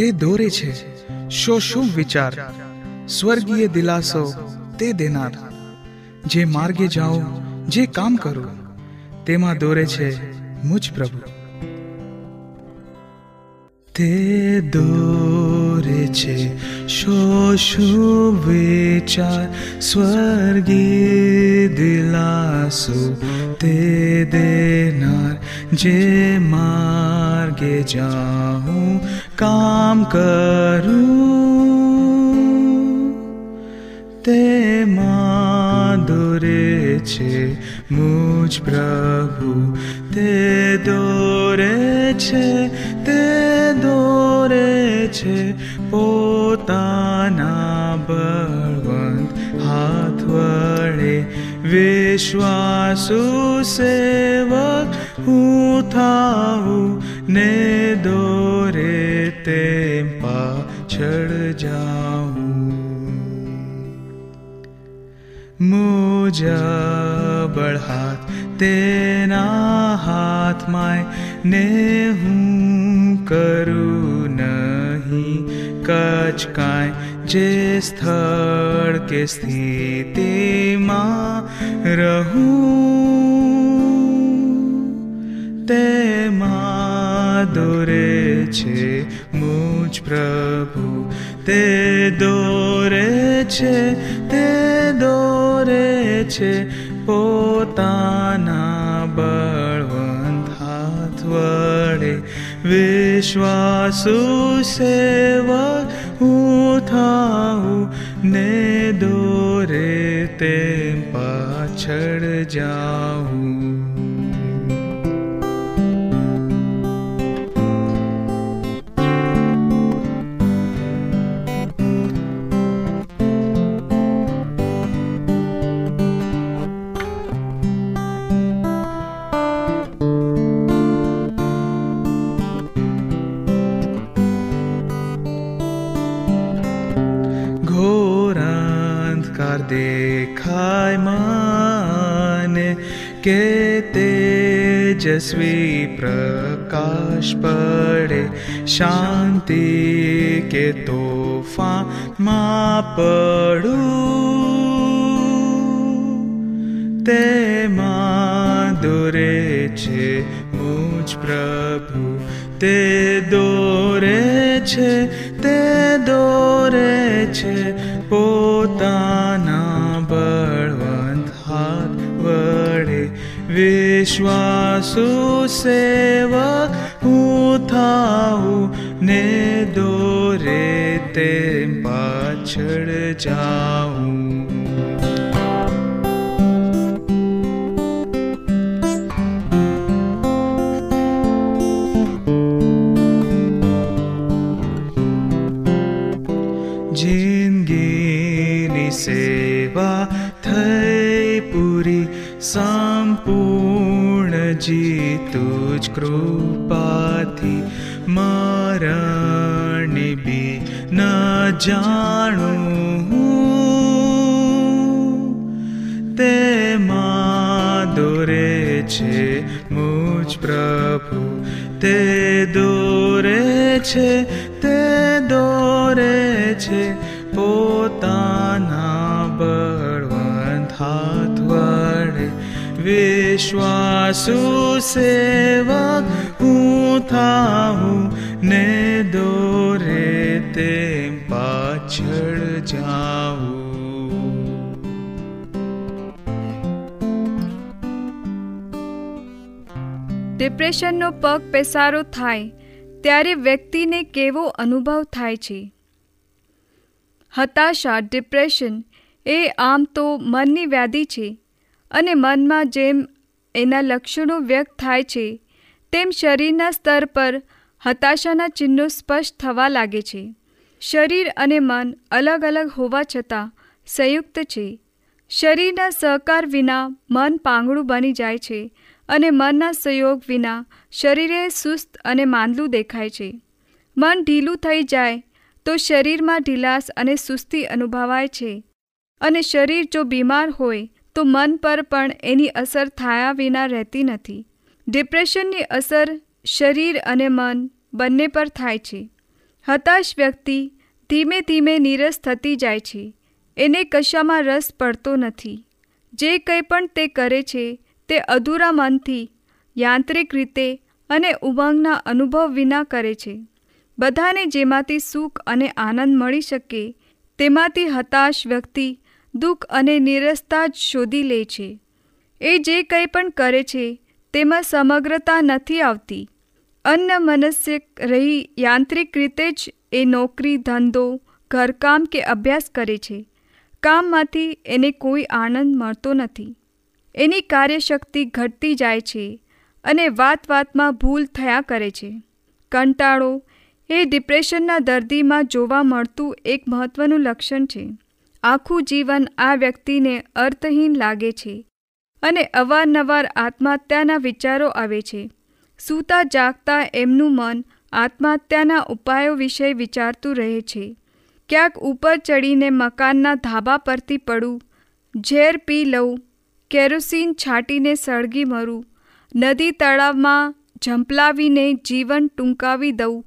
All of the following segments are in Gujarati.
તે દોરે છે શો શુભ વિચાર સ્વર્ગીય દિલાસો તે દેનાર જે માર્ગે જાઓ જે કામ કરો તેમાં દોરે છે મુજ પ્રભુ તે દોરે છે શો શુભ વિચાર સ્વર્ગીય દિલાસો તે દેનાર જે માર્ગે જાઉં કામ કરું તેમાં દોરે છે મુજ પ્રભુ તે દોરે છે તે દોરે છે પોતાના બળવંત હાથ વડે વિશ્વાસુ સેવક હું થાઉં ને દોરે તે પાછળ જાઉં મુજબળ હાથ તેના હાથમાં ને હું કરું નહીં કચ કાંઈ જે સ્થળ કે સ્થિતિમાં રહું તેમાં દોરે છે, મુજ પ્રભુ, તે દોરે છે, તે દોરે છે, પોતાના બળવંત હાથ વડે વિશ્વાસુ સેવક હું થાઉં, ને દોરે તેમ પાછળ જાઉં. तेजस्वी प्रकाश पड। शान्ति केफ़ा मा पडु। ते मा दुरे च प्रभु ते विश्वासु सेवा हा ने दोरे ते पाछड़ जाओ જાણું તેમાં દોરે છે મુજ પ્રભુ તે દોરે છે તે દોરે છે પોતાના બળવંત હાથ વડે વિશ્વાસુ સેવક હું થાઉં ને દોરે તેમ પાછળ જાઉં. ડિપ્રેશનનો પગ પેસારો થાય, ત્યારે વ્યક્તિને કેવો અનુભવ થાય છે? હતાશા ડિપ્રેશન એ આમ તો મનની વ્યાધિ છે અને મનમાં જેમ એના લક્ષણો વ્યક્ત થાય છે, તેમ શરીરના સ્તર પર હતાશાના ચિહ્નો સ્પષ્ટ થવા લાગે છે. શરીર અને મન અલગ અલગ હોવા છતાં સંયુક્ત છે. શરીરના સહકાર વિના મન પાંગળું બની જાય છે અને મનના સહયોગ વિના શરીરે સુસ્ત અને માંદલું દેખાય છે. મન ઢીલું થઈ જાય તો શરીરમાં ઢીલાસ અને સુસ્તી અનુભવાય છે અને શરીર જો બીમાર હોય તો મન પર પણ એની અસર થયા વિના રહેતી નથી. ડિપ્રેશનની અસર શરીર અને મન બંને પર થાય છે. હતાશ વ્યક્તિ ધીમે ધીમે નીરસ થતી જાય છે. એને કશામાં રસ પડતો નથી. જે કંઈ પણ તે કરે છે, તે અધૂરા મનથી, યાંત્રિક રીતે અને ઉમંગના અનુભવ વિના કરે છે. બધાને જેમાંથી સુખ અને આનંદ મળી શકે, તેમાંથી હતાશ વ્યક્તિ દુઃખ અને નિરસતા જ શોધી લે છે. એ જે કંઈ પણ કરે છે, તેમાં સમગ્રતા નથી આવતી. અન્ન મનસ્ય રહી યાંત્રિક રીતે જ એ નોકરી, ધંધો, ઘરકામ કે અભ્યાસ કરે છે. કામમાંથી એને કોઈ આનંદ મળતો નથી. એની કાર્યશક્તિ ઘટતી જાય છે અને વાત વાતમાં ભૂલ થયા કરે છે. કંટાળો એ ડિપ્રેશનના દર્દીમાં જોવા મળતું એક મહત્વનું લક્ષણ છે. આખું જીવન આ વ્યક્તિને અર્થહીન લાગે છે અને અવારનવાર આત્મહત્યાના વિચારો આવે છે. સૂતા જાગતા એમનું મન આત્મહત્યાના ઉપાયો વિશે વિચારતું રહે છે. ક્યાંક ઉપર ચડીને મકાનના ધાબા પરથી પડું, ઝેર પી લઉં, કેરોસીન છાંટીને સળગી મરું, નદી તળાવમાં ઝંપલાવીને જીવન ટૂંકાવી દઉં,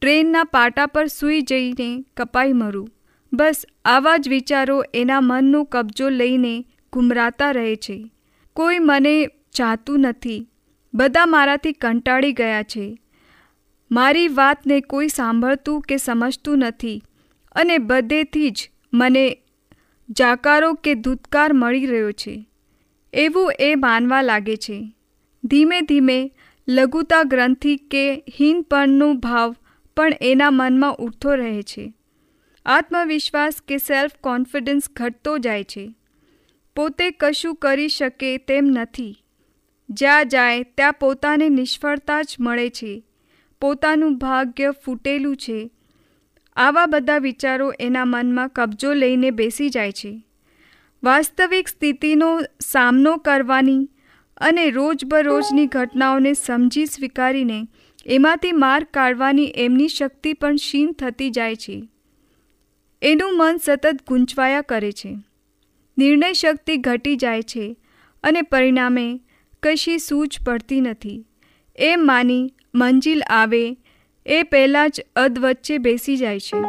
ટ્રેનના પાટા પર સૂઈ જઈને કપાઈ મરું. બસ આવા જ વિચારો એના મનનો કબજો લઈને ગુમરાતા રહે છે. કોઈ મને ચાહતું નથી. બધા મારાથી કંટાળી ગયા છે. મારી વાતને કોઈ સાંભળતું કે સમજતું નથી અને બધેથી જ મને જાકારો કે ધૂતકાર મળી રહ્યો છે. એવું એ માનવા લાગે છે. ધીમે ધીમે લઘુતા ગ્રંથિ કે હીનપણનો ભાવ પણ એના મનમાં ઉઠતો રહે છે. આત્મવિશ્વાસ કે સેલ્ફ કોન્ફિડન્સ ઘટતો જાય છે. પોતે કશું કરી શકે તેમ નથી. જ્યાં જાય ત્યાં પોતાને નિષ્ફળતા જ મળે છે. પોતાનું ભાગ્ય ફૂટેલું છે. આવા બધા વિચારો એના મનમાં કબજો લઈને બેસી જાય છે. વાસ્તવિક સ્થિતિનો સામનો કરવાની અને રોજબરોજની ઘટનાઓને સમજી સ્વીકારીને એમાંથી માર્ગ કાઢવાની એમની શક્તિ પણ ક્ષીણ થતી જાય છે. એનું મન સતત ગૂંચવાયા કરે છે. નિર્ણય શક્તિ ઘટી જાય છે અને પરિણામે કશી સૂઝ પડતી નથી. એમ માની મંજિલ આવે, એ પહેલાં જ અધવચ્ચે બેસી જાય છે.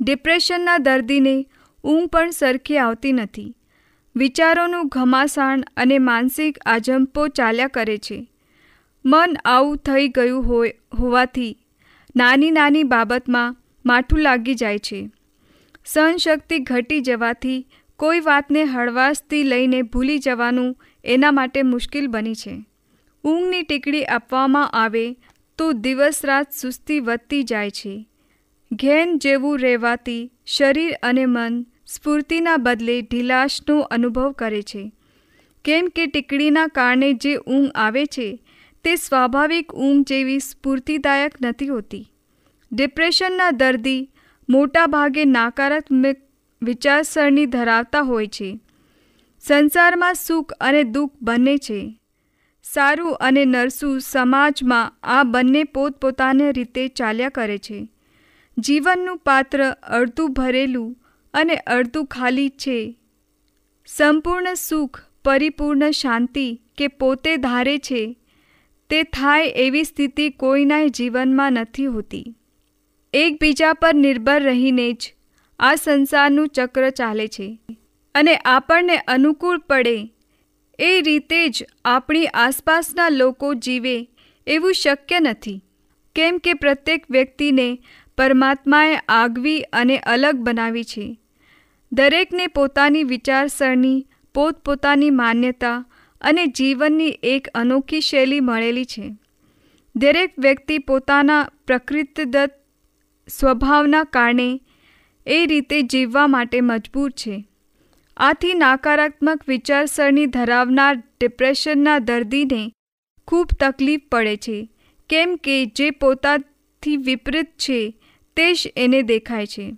ડિપ્રેશનના દર્દીને ઊંઘ પણ સરખી આવતી નથી. વિચારોનું ઘમાસાણ અને માનસિક આજંપો ચાલ્યા કરે છે. મન આવું થઈ ગયું હોય, હોવાથી નાની નાની બાબતમાં માઠું લાગી જાય છે. સહનશક્તિ ઘટી જવાથી કોઈ વાતને હળવાશથી લઈને ભૂલી જવાનું એના માટે મુશ્કેલ બની છે. ઊંઘની ટીકડી આપવામાં આવે તો દિવસ રાત સુસ્તી વધતી જાય છે. ઘેન જેવું રહેવાથી શરીર અને મન સ્ફૂર્તિના બદલે ઢીલાશનો અનુભવ કરે છે. કેમ કે ટીકડીના કારણે જે ઊંઘ આવે છે, તે સ્વાભાવિક ઊંઘ જેવી સ્ફૂર્તિદાયક નથી હોતી. ડિપ્રેશનના દર્દી મોટાભાગે નકારાત્મક વિચારસરણી ધરાવતા હોય છે. સંસારમાં સુખ અને દુઃખ બંને છે. સારું અને નરસું સમાજમાં આ બંને પોતપોતાની રીતે ચાલ્યા કરે છે. જીવનનું પાત્ર અડધું ભરેલું અને અડધું ખાલી છે. સંપૂર્ણ સુખ, પરિપૂર્ણ શાંતિ કે પોતે ધારે છે, તે થાય એવી સ્થિતિ કોઈના જીવનમાં નથી હોતી. એકબીજા પર નિર્ભર રહીને જ આ સંસારનું ચક્ર ચાલે છે. અને આપણને અનુકૂળ પડે. એ રીતે જ આપણી આસપાસના લોકો જીવે એવું શક્ય નથી. કેમ કે પ્રત્યેક વ્યક્તિને પરમાત્માએ આગવી અને અલગ બનાવી છે. દરેકને પોતાની વિચારસરણી, પોતપોતાની માન્યતા અને જીવનની એક અનોખી શૈલી મળેલી છે. દરેક વ્યક્તિ પોતાના પ્રકૃતિદત્ત સ્વભાવના કારણે એ રીતે જીવવા માટે મજબૂર છે. આથી નકારાત્મક વિચારસરણી ધરાવનાર ડિપ્રેશનના દર્દીને ખૂબ તકલીફ પડે છે. કેમ કે જે પોતાથી વિપરીત છે, તે જ એને દેખાય છે.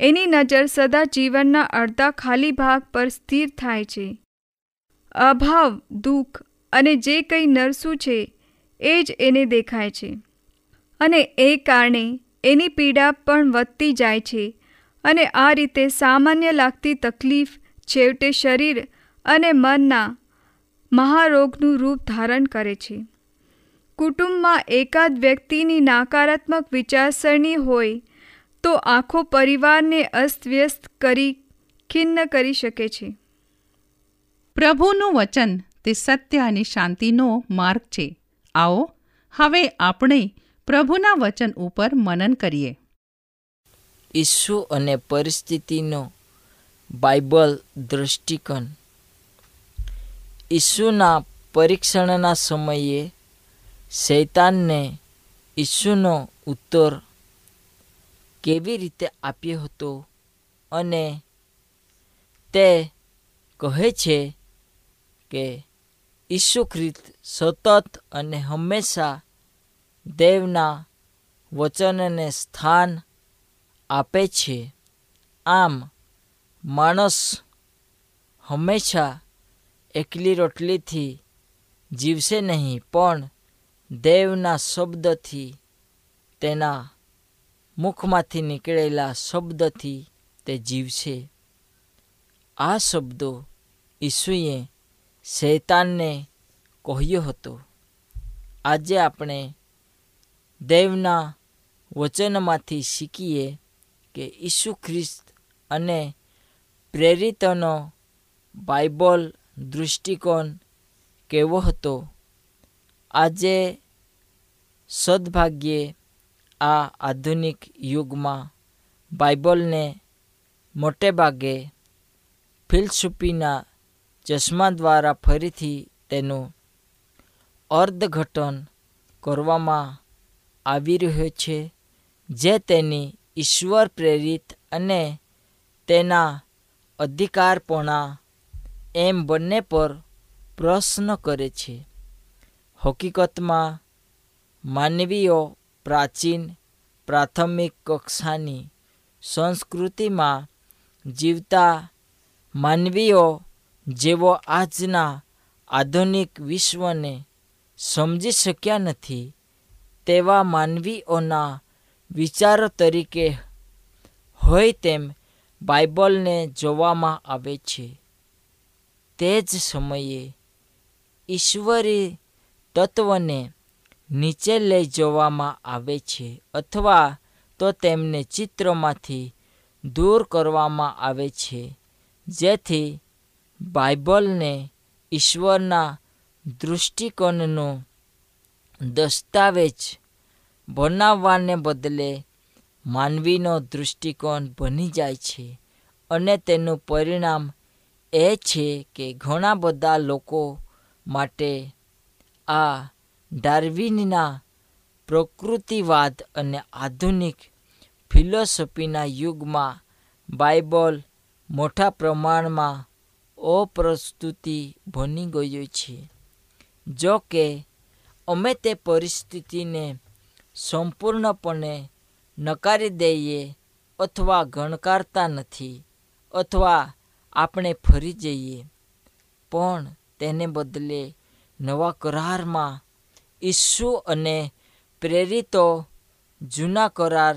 એની નજર સદા જીવનના અડધા ખાલી ભાગ પર સ્થિર થાય છે. અભાવ, દુઃખ અને જે કંઈ નરસું છે, એ જ એને દેખાય છે. અને એ કારણે એની પીડા પણ વધતી જાય છે. અને આ રીતે સામાન્ય લાગતી તકલીફ છેવટે શરીર અને મનના મહારોગનું રૂપ ધારણ કરે છે. કુટુંબમાં એકાદ વ્યક્તિની નકારાત્મક વિચારસરણી હોય તો આખો પરિવારને અસ્તવ્યસ્ત કરી ખિન્ન કરી શકે છે. પ્રભુનું વચન તે સત્ય અને શાંતિનો માર્ગ છે. આવો, હવે આપણે પ્રભુના વચન ઉપર મનન કરીએ. ઈસુ અને પરિસ્થિતિનો બાઇબલ દૃષ્ટિકોણ ઈસુના પરીક્ષણના સમયે શૈતાનને ઈસુનો ઉત્તર કેવી રીતે આપ્યો હતો અને તે કહે છે કે ઈસુ ખ્રિસ્ત સતત અને હંમેશા દેવના વચનને સ્થાન આપે છે. આમ, માણસ હંમેશા એકલી રોટલીથી જીવશે નહીં, પણ દેવના શબ્દથી, તેના મુખમાંથી નીકળેલા શબ્દથી તે જીવશે. આ શબ્દો ઈસુએ શૈતાનને કહ્યો હતો. આજે આપણે દેવના વચનમાંથી શીખીએ કે ઈસુ ખ્રિસ્ત અને પ્રેરિતનો બાઇબલ દૃષ્ટિકોણ કેવો હતો? આજે સદભાગ્યે આ આધુનિક યુગમાં બાઇબલને મોટે ભાગે ફિલસૂફીના ચશ્મા દ્વારા ફરીથી તેનું અર્થઘટન કરવામાં આવી રહ્યો છે, જે તેની ઈશ્વર પ્રેરિત અને તેના અધિકારપણા એમ બંને પર પ્રશ્ન કરે છે. હકીકતમાં માનવીઓ પ્રાચીન પ્રાથમિક કક્ષાની સંસ્કૃતિમાં જીવતા માનવીઓ જેવો આજના આધુનિક વિશ્વને સમજી શક્યા નથી, તેવા માનવીઓના વિચારો તરીકે હોય તેમ બાઇબલને જોવામાં આવે છે. તે જ સમયે ઈશ્વરી તત્વને નીચે લઈ જવામાં આવે છે અથવા તો તેમને ચિત્રમાંથી દૂર કરવામાં આવે છે, જેથી બાઇબલને ઈશ્વરના દૃષ્ટિકોણનો દસ્તાવેજ બનાવવાને બદલે માનવીનો દૃષ્ટિકોણ બની જાય છે અને તેનું પરિણામ એ છે કે ઘણા બધા લોકો માટે આ ડાર્વિનના પ્રકૃતિવાદ અને આધુનિક ફિલોસોફીના યુગમાં બાઇબલ મોટા પ્રમાણમાં અપ્રસ્તુતિ બની ગયો છે. જો કે અમે તે પરિસ્થિતિને સંપૂર્ણપણે નકારી દઈએ અથવા ગણકારતા નથી અથવા આપણે ફરી જઈએ. પણ તેને બદલે નવા કરારમાં ઈસુ અને પ્રેરિતો જૂના કરાર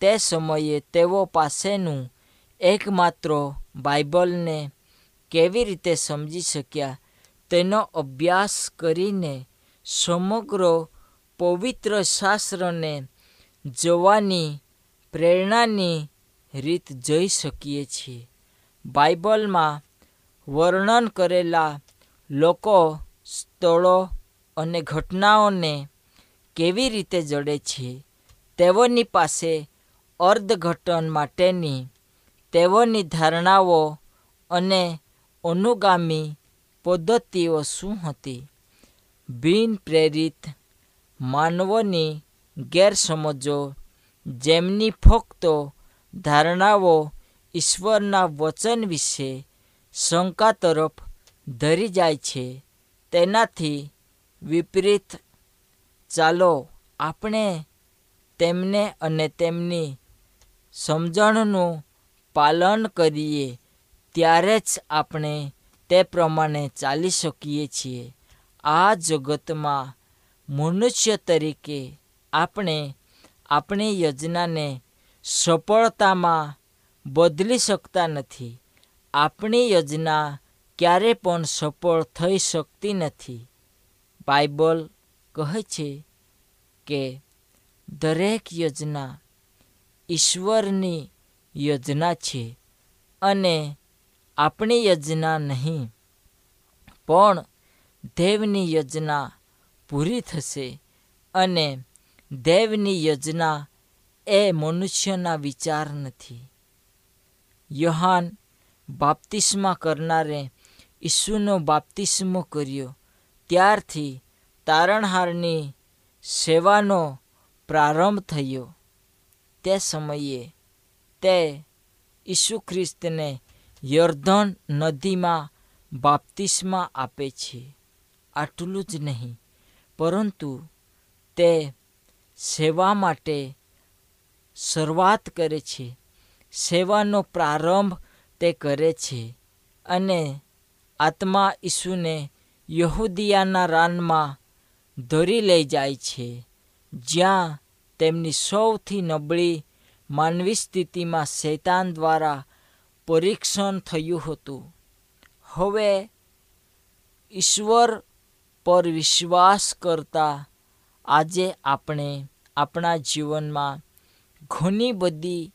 તે સમયે તેઓ પાસેનું એકમાત્ર બાઇબલને કેવી રીતે સમજી શક્યા તેનો અભ્યાસ કરીને સમગ્ર પવિત્ર શાસ્ત્રને જોવાની, પ્રેરણાની રીત જોઈ શકીએ છીએ. બાઇબલમાં વર્ણન કરેલા લોકો, સ્થળો અને ઘટનાઓને કેવી રીતે જડે છે, તેઓની પાસે અર્થઘટન માટેની તેઓની ધારણાઓ અને અનુગામી પદ્ધતિઓ શું હતી? બિન પ્રેરિત માનવોની ગેરસમજો, જેમની ફક્ત ધારણાઓ ઈશ્વરના વચન વિશે શંકા તરફ ધરી જાય છે, તેનાથી વિપરીત ચાલો આપણે તેમને અને તેમની સમજણનું પાલન કરીએ, ત્યારે જ આપણે તે પ્રમાણે ચાલી શકીએ છીએ. આ જગતમાં મનુષ્ય તરીકે આપણે આપણી યોજનાને સફળતામાં બદલી શકતા નથી. આપણી યોજના ક્યારે પણ સફળ થઈ શકતી નથી. બાઇબલ કહે છે કે દરેક યોજના ઈશ્વરની યોજના છે અને આપણી યોજના નહીં, પણ દેવની યોજના પૂરી થશે અને દેવની યોજના એ મનુષ્યના વિચાર નથી. યોહાન બાપ્તિસ્મા કરનારે ઈસુનો બાપ્તિસ્મો કર્યો. ત્યારથી તારણહારની સેવાનો પ્રારંભ થયો. તે સમયે તે ઈસુ ખ્રિસ્તને યર્ધન નદીમાં બાપ્તિસ્મા આપે છે. આટલું જ નહીં. પરંતુ તે સેવા માટે શરૂઆત કરે છે. સેવાનો પ્રારંભ તે કરે છે અને આત્મા ઈસુને યહૂદિયાના રાનમાં ધરી લઈ જાય છે, જ્યાં તેમની સૌથી નબળી માનવી સ્થિતિમાં શૈતાન દ્વારા પરીક્ષણ થયું હતું. હવે ઈશ્વર પર વિશ્વાસ કરતા આજે આપણે આપણા જીવનમાં ઘણી બધી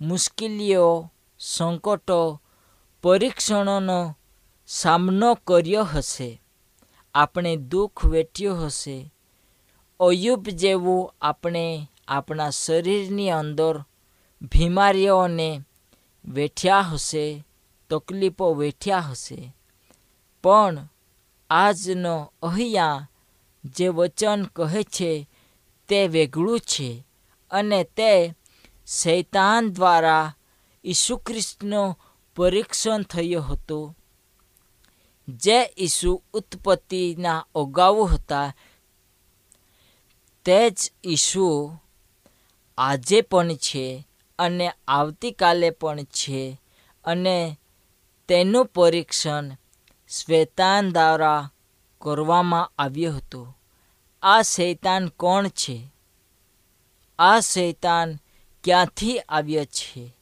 મુશ્કેલીઓ, સંકટો, પરીક્ષણોનો સામનો કર્યો હશે. આપણે દુઃખ વેઠ્યો હશે. અયુબ જેવું આપણે આપણા શરીરની અંદર બીમારીઓને વેઠ્યા હશે, તકલીફો વેઠ્યા હશે. પણ આજનો અહીંયા જે વચન કહે છે તે વેગળું છે અને તે શૈતાન દ્વારા ઈસુ ખ્રિસ્તનો પરીક્ષણ થયો હતો. જે ઈસુ ઉત્પત્તિના અગાઉ હતા, તે જ ઈસુ આજે પણ છે અને આવતીકાલે પણ છે અને તેનું પરીક્ષણ શ્વેતાન દ્વારા કરવામાં આવ્યો હતો. આ શૈતાન કોણ છે? આ શૈતાન ક્યાંથી આવ્યો છે?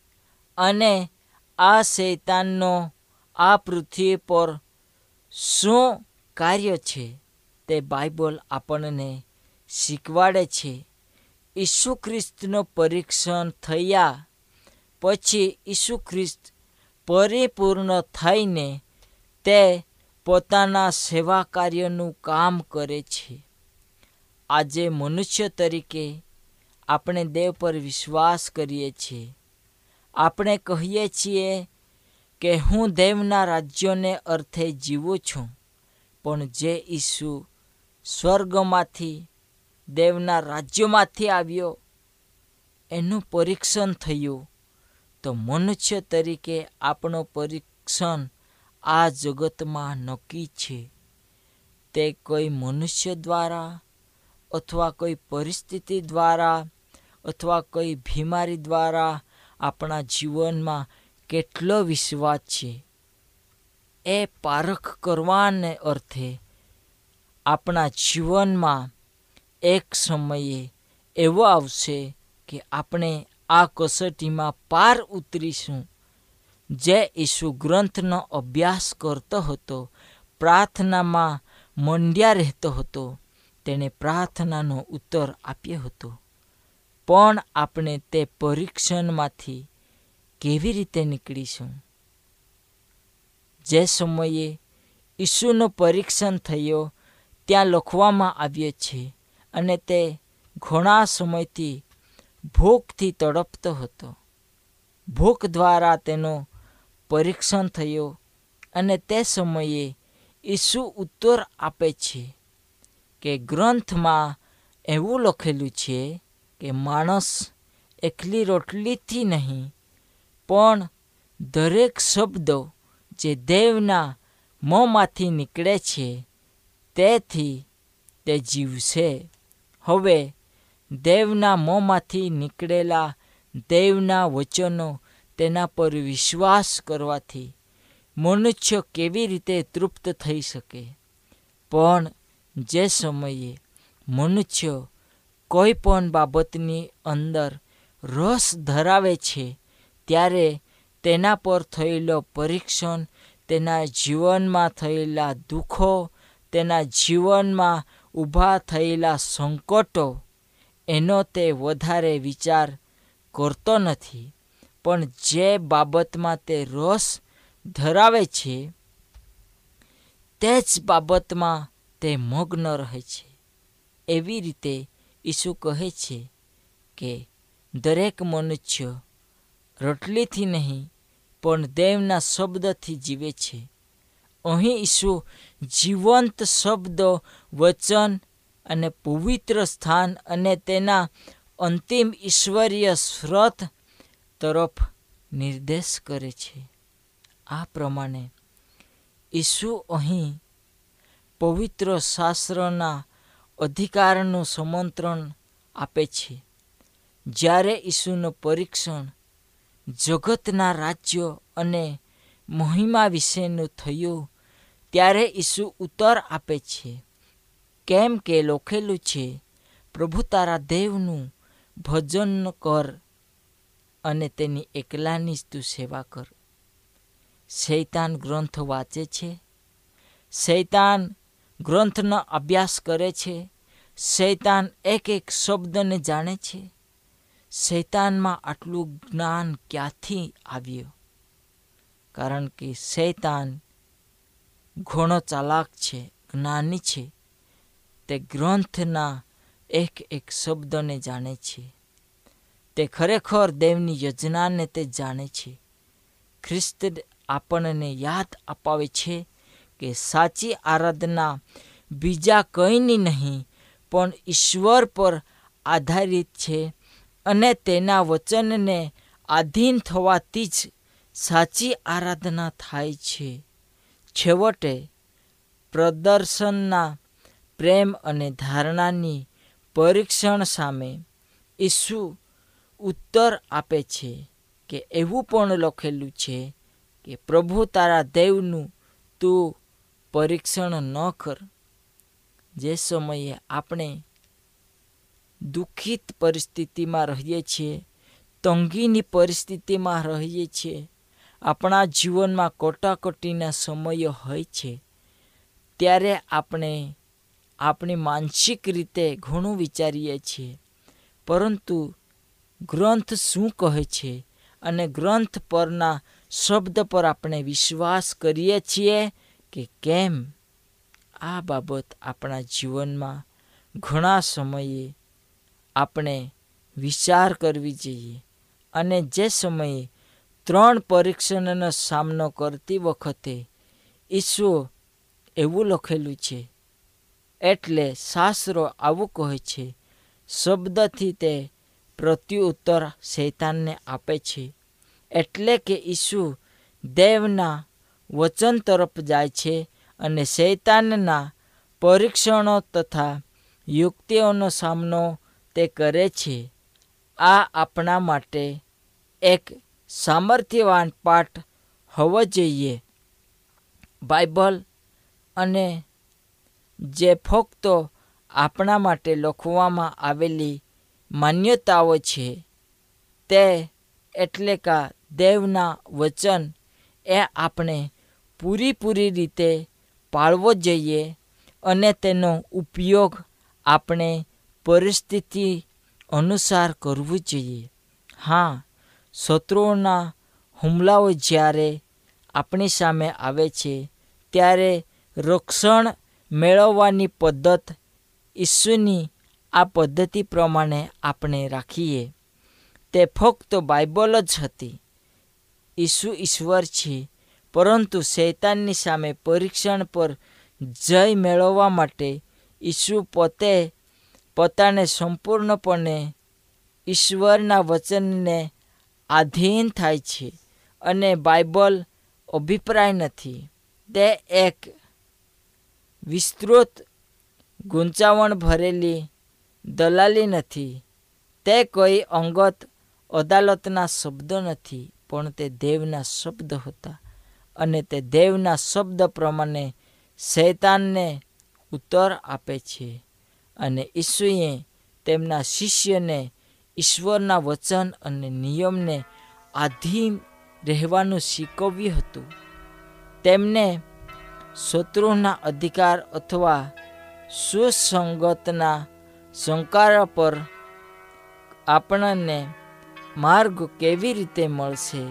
અને આ શૈતાનનો આ પૃથ્વી પર શું કાર્ય છે તે બાઇબલ આપણને શીખવાડે છે. ઈસુ ખ્રિસ્તનું પરીક્ષણ થયા પછી ઈસુ ખ્રિસ્ત પરિપૂર્ણ થઈને તે પોતાના સેવા કાર્યનું કામ કરે છે. આજે મનુષ્ય તરીકે આપણે દેવ પર વિશ્વાસ કરીએ છીએ. આપણે કહીએ છીએ કે હું દેવના રાજ્યોને અર્થે જીવું છું, પણ જે ઈસુ સ્વર્ગમાંથી, દેવના રાજ્યમાંથી આવ્યો, એનું પરીક્ષણ થયું. તો મનુષ્ય તરીકે આપણો પરીક્ષણ આ જગતમાં નક્કી છે. તે કોઈ મનુષ્ય દ્વારા અથવા કોઈ પરિસ્થિતિ દ્વારા અથવા કોઈ બીમારી દ્વારા આપણા જીવનમાં કેટલો વિશ્વાસ છે. એ પારખ કરવાને અર્થે આપણા જીવનમાં એક સમયે એવો આવશે કે આપણે આ કસોટીમાં પાર ઉતરીશું. જે ઈસુ ગ્રંથનો અભ્યાસ કરતો હતો, પ્રાર્થનામાં મંડ્યા રહેતો હતો, તેણે પ્રાર્થનાનો ઉત્તર આપ્યો હતો. પણ આપણે તે પરીક્ષણમાંથી કેવી રીતે નીકળીશું? જે સમયે ઈસુનું પરીક્ષણ થયો, ત્યાં લખવામાં આવ્યો છે અને તે ઘણા સમયથી ભૂખથી તડપતો હતો. ભૂખ દ્વારા તેનો પરીક્ષણ થયો અને તે સમયે ઈસુ ઉત્તર આપે છે કે ગ્રંથમાં એવું લખેલું છે કે માણસ એકલી રોટલીથી નહીં, પણ દરેક શબ્દો જે દેવના મોંમાંથી નીકળે છે તેથી તે જીવશે. હવે દેવના મોંમાંથી નીકળેલા દેવના વચનો તેના પર વિશ્વાસ કરવાથી મનુષ્ય કેવી રીતે તૃપ્ત થઈ શકે? પણ જે સમયે મનુષ્ય કોઈ પણ બાબતની અંદર રસ ધરાવે છે, ત્યારે તેના પર થયેલો પરીક્ષણ, તેના જીવનમાં થયેલા દુઃખો, તેના જીવનમાં ઊભા થયેલા સંકટો, એનો તે વધારે વિચાર કરતો નથી. પણ જે બાબતમાં તે રસ ધરાવે છે તે જ બાબતમાં તે મગ્ન રહે છે. એવી રીતે ઈસુ કહે છે કે, દરેક મનુષ્ય રોટલીથી નહીં, પણ દેવના શબ્દથી જીવે છે. અહીં ઈસુ જીવંત શબ્દો, વચન અને પવિત્ર સ્થાન અને તેના અંતિમ ઈશ્વરીય સ્રોત તરફ નિર્દેશ કરે છે. આ પ્રમાણે ઈસુ અહીં પવિત્ર શાસ્ત્રના અધિકારનું સમંત્રણ આપે છે. જ્યારે ઈસુનું પરીક્ષણ જગતના રાજ્ય અને મહિમા વિશેનું થયું, ત્યારે ઈસુ ઉત્તર આપે છે. કેમ કે લખેલું છે, પ્રભુ તારા દેવનું ભજન કર. અને તેની એકલાની જ તું સેવા કર. શૈતાન ગ્રંથ વાંચે છે. શૈતાન ગ્રંથનો અભ્યાસ કરે છે. શૈતાન એક એક શબ્દને જાણે છે. શૈતાનમાં આટલું જ્ઞાન ક્યાંથી આવ્યું? કારણ કે શૈતાન ઘણો ચાલાક છે, જ્ઞાની છે. તે ગ્રંથના એક એક શબ્દને જાણે છે. તે ખરેખર દેવની યોજનાને તે જાણે છે. ખ્રિસ્ત આપણને યાદ અપાવે છે કે સાચી આરાધના બીજા કંઈની નહીં, પણ ઈશ્વર પર આધારિત છે અને તેના વચનને આધીન થવાથી જ સાચી આરાધના થાય છે. છેવટે, પ્રદર્શનના પ્રેમ અને ધારણાની પરીક્ષણ સામે ઈસુ ઉત્તર આપે છે કે એવું પણ લખેલું છે કે પ્રભુ તારા દેવનું તું પરીક્ષણ ન કર. જે સમયે આપણે દુઃખિત પરિસ્થિતિમાં રહીએ છીએ, તંગીની પરિસ્થિતિમાં રહીએ છીએ, આપણા જીવનમાં કટાકટીના સમયો હોય છે, ત્યારે આપણે આપણી માનસિક રીતે ઘણું વિચારીએ છીએ. પરંતુ ગ્રંથ શું કહે છે અને ગ્રંથ પરના શબ્દ પર આપણે વિશ્વાસ કરીએ છીએ કે કેમ? આ બાબત આપણા જીવનમાં ઘણા સમયે આપણે વિચાર કરવી જોઈએ અને જે સમયે ત્રણ પરીક્ષણનો સામનો કરતી વખતે ઈસુ એવું લખેલું છે, એટલે શાસ્ત્રો આવું કહે છે, શબ્દથી તે પ્રત્યુત્તર શૈતાનને આપે છે. એટલે કે ઈસુ દેવના વચન તરફ જાય છે અને શૈતાનના પરીક્ષણો તથા યુક્તિઓનો સામનો તે કરે છે. આ આપણા માટે એક સામર્થ્યવાન પાઠ હોવો જોઈએ. બાઇબલ અને જે ફક્ત આપણા માટે લખવામાં આવેલી માન્યતાઓ છે. તે એટલે કે દેવના વચન એ આપણે પૂરીપૂરી રીતે પાળવો જોઈએ અને તેનો ઉપયોગ આપણે પરિસ્થિતિ અનુસાર કરવું જોઈએ. હા, શત્રુઓના હુમલાઓ જ્યારે આપણી સામે આવે છે, ત્યારે રક્ષણ મેળવવાની પદ્ધત ઈસુની આ પદ્ધતિ પ્રમાણે આપણે રાખીએ. તે ફક્ત બાઇબલ જ હતી. ઈસુ ઈશ્વર છે, પરંતુ શૈતાનની સામે પરીક્ષણ પર જય મેળવવા માટે ઈસુ પોતે પોતાને સંપૂર્ણપણે ઈશ્વરના વચનને આધીન થાય છે અને બાઇબલ અભિપ્રાય નથી. તે એક વિસ્તૃત ગૂંચાવણ ભરેલી દલાલી નથી. તે કોઈ અંગત અદાલતના શબ્દો નથી, પણ તે દેવના શબ્દ હતા અને તે દેવના શબ્દ પ્રમાણે શૈતાનને ઉત્તર આપે છે અને ઈસુએ તેમના શિષ્યને ઈશ્વરના વચન અને નિયમને આધીન રહેવાનું શીખવ્યું હતું. તેમને શત્રુના અધિકાર અથવા સુસંગતના શંકાર પર આપણને માર્ગ કેવી રીતે મળશે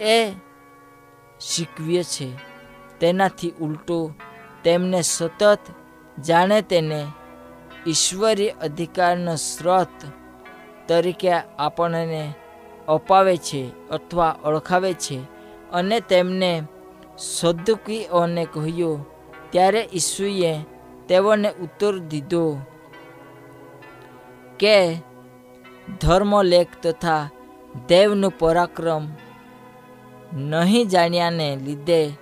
એ શીખવીએ છે. તેનાથી ઉલટું તેમને સતત જાણે તેને ઈશ્વરી અધિકારનો સ્ત્રોત તરીકે આપણને અપાવે છે અથવા ઓળખાવે છે અને તેમને સદુકીઓને કહ્યું, ત્યારે ઈસુએ તેઓને ઉત્તર દીધો. કે ધર્મલેખ તથા દેવનું પરાક્રમ નહીં જાણ્યાને લીધે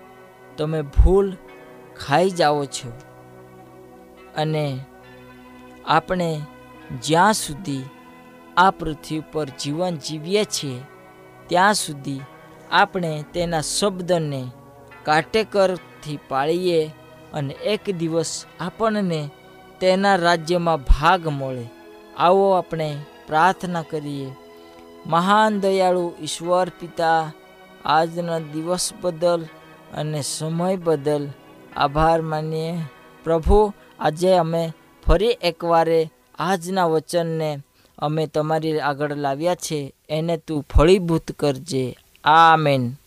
તમે ભૂલ ખાઈ જાઓ છો. અને આપણે જ્યાં સુધી આ પૃથ્વી પર જીવન જીવીએ છીએ, ત્યાં સુધી આપણે તેના શબ્દને કાટેકરથી પાળીએ અને એક દિવસ આપણને તેના રાજ્યમાં ભાગ મળે. આવો આપણે પ્રાર્થના કરીએ. મહાન દયાળુ ઈશ્વર પિતા, આજના દિવસ બદલ અને સમય બદલ આભાર માનીએ. પ્રભુ, આજે અમે ફરી એકવારે આજના વચનને અમે તમારી આગળ લાવ્યા છે. એને તું ફળીભૂત કરજે. આ यीशु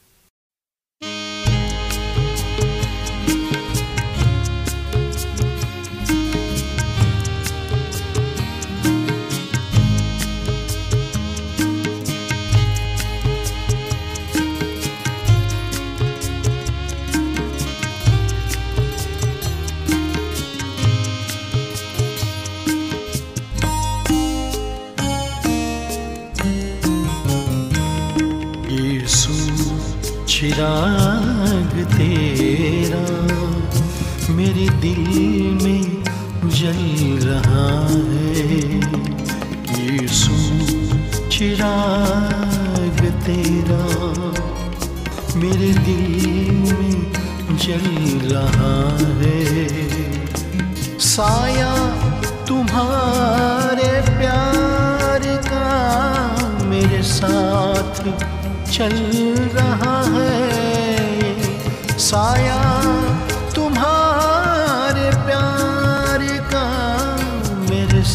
चिराग तेरा मेरे दिल में जल रहा है। यीशु, चिराग तेरा मेरे दिल में जल रहा है। साया तुम्हारे प्यार का मेरे साथ चल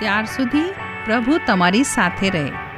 ત્યાર સુધી પ્રભુ તમારી સાથે રહે.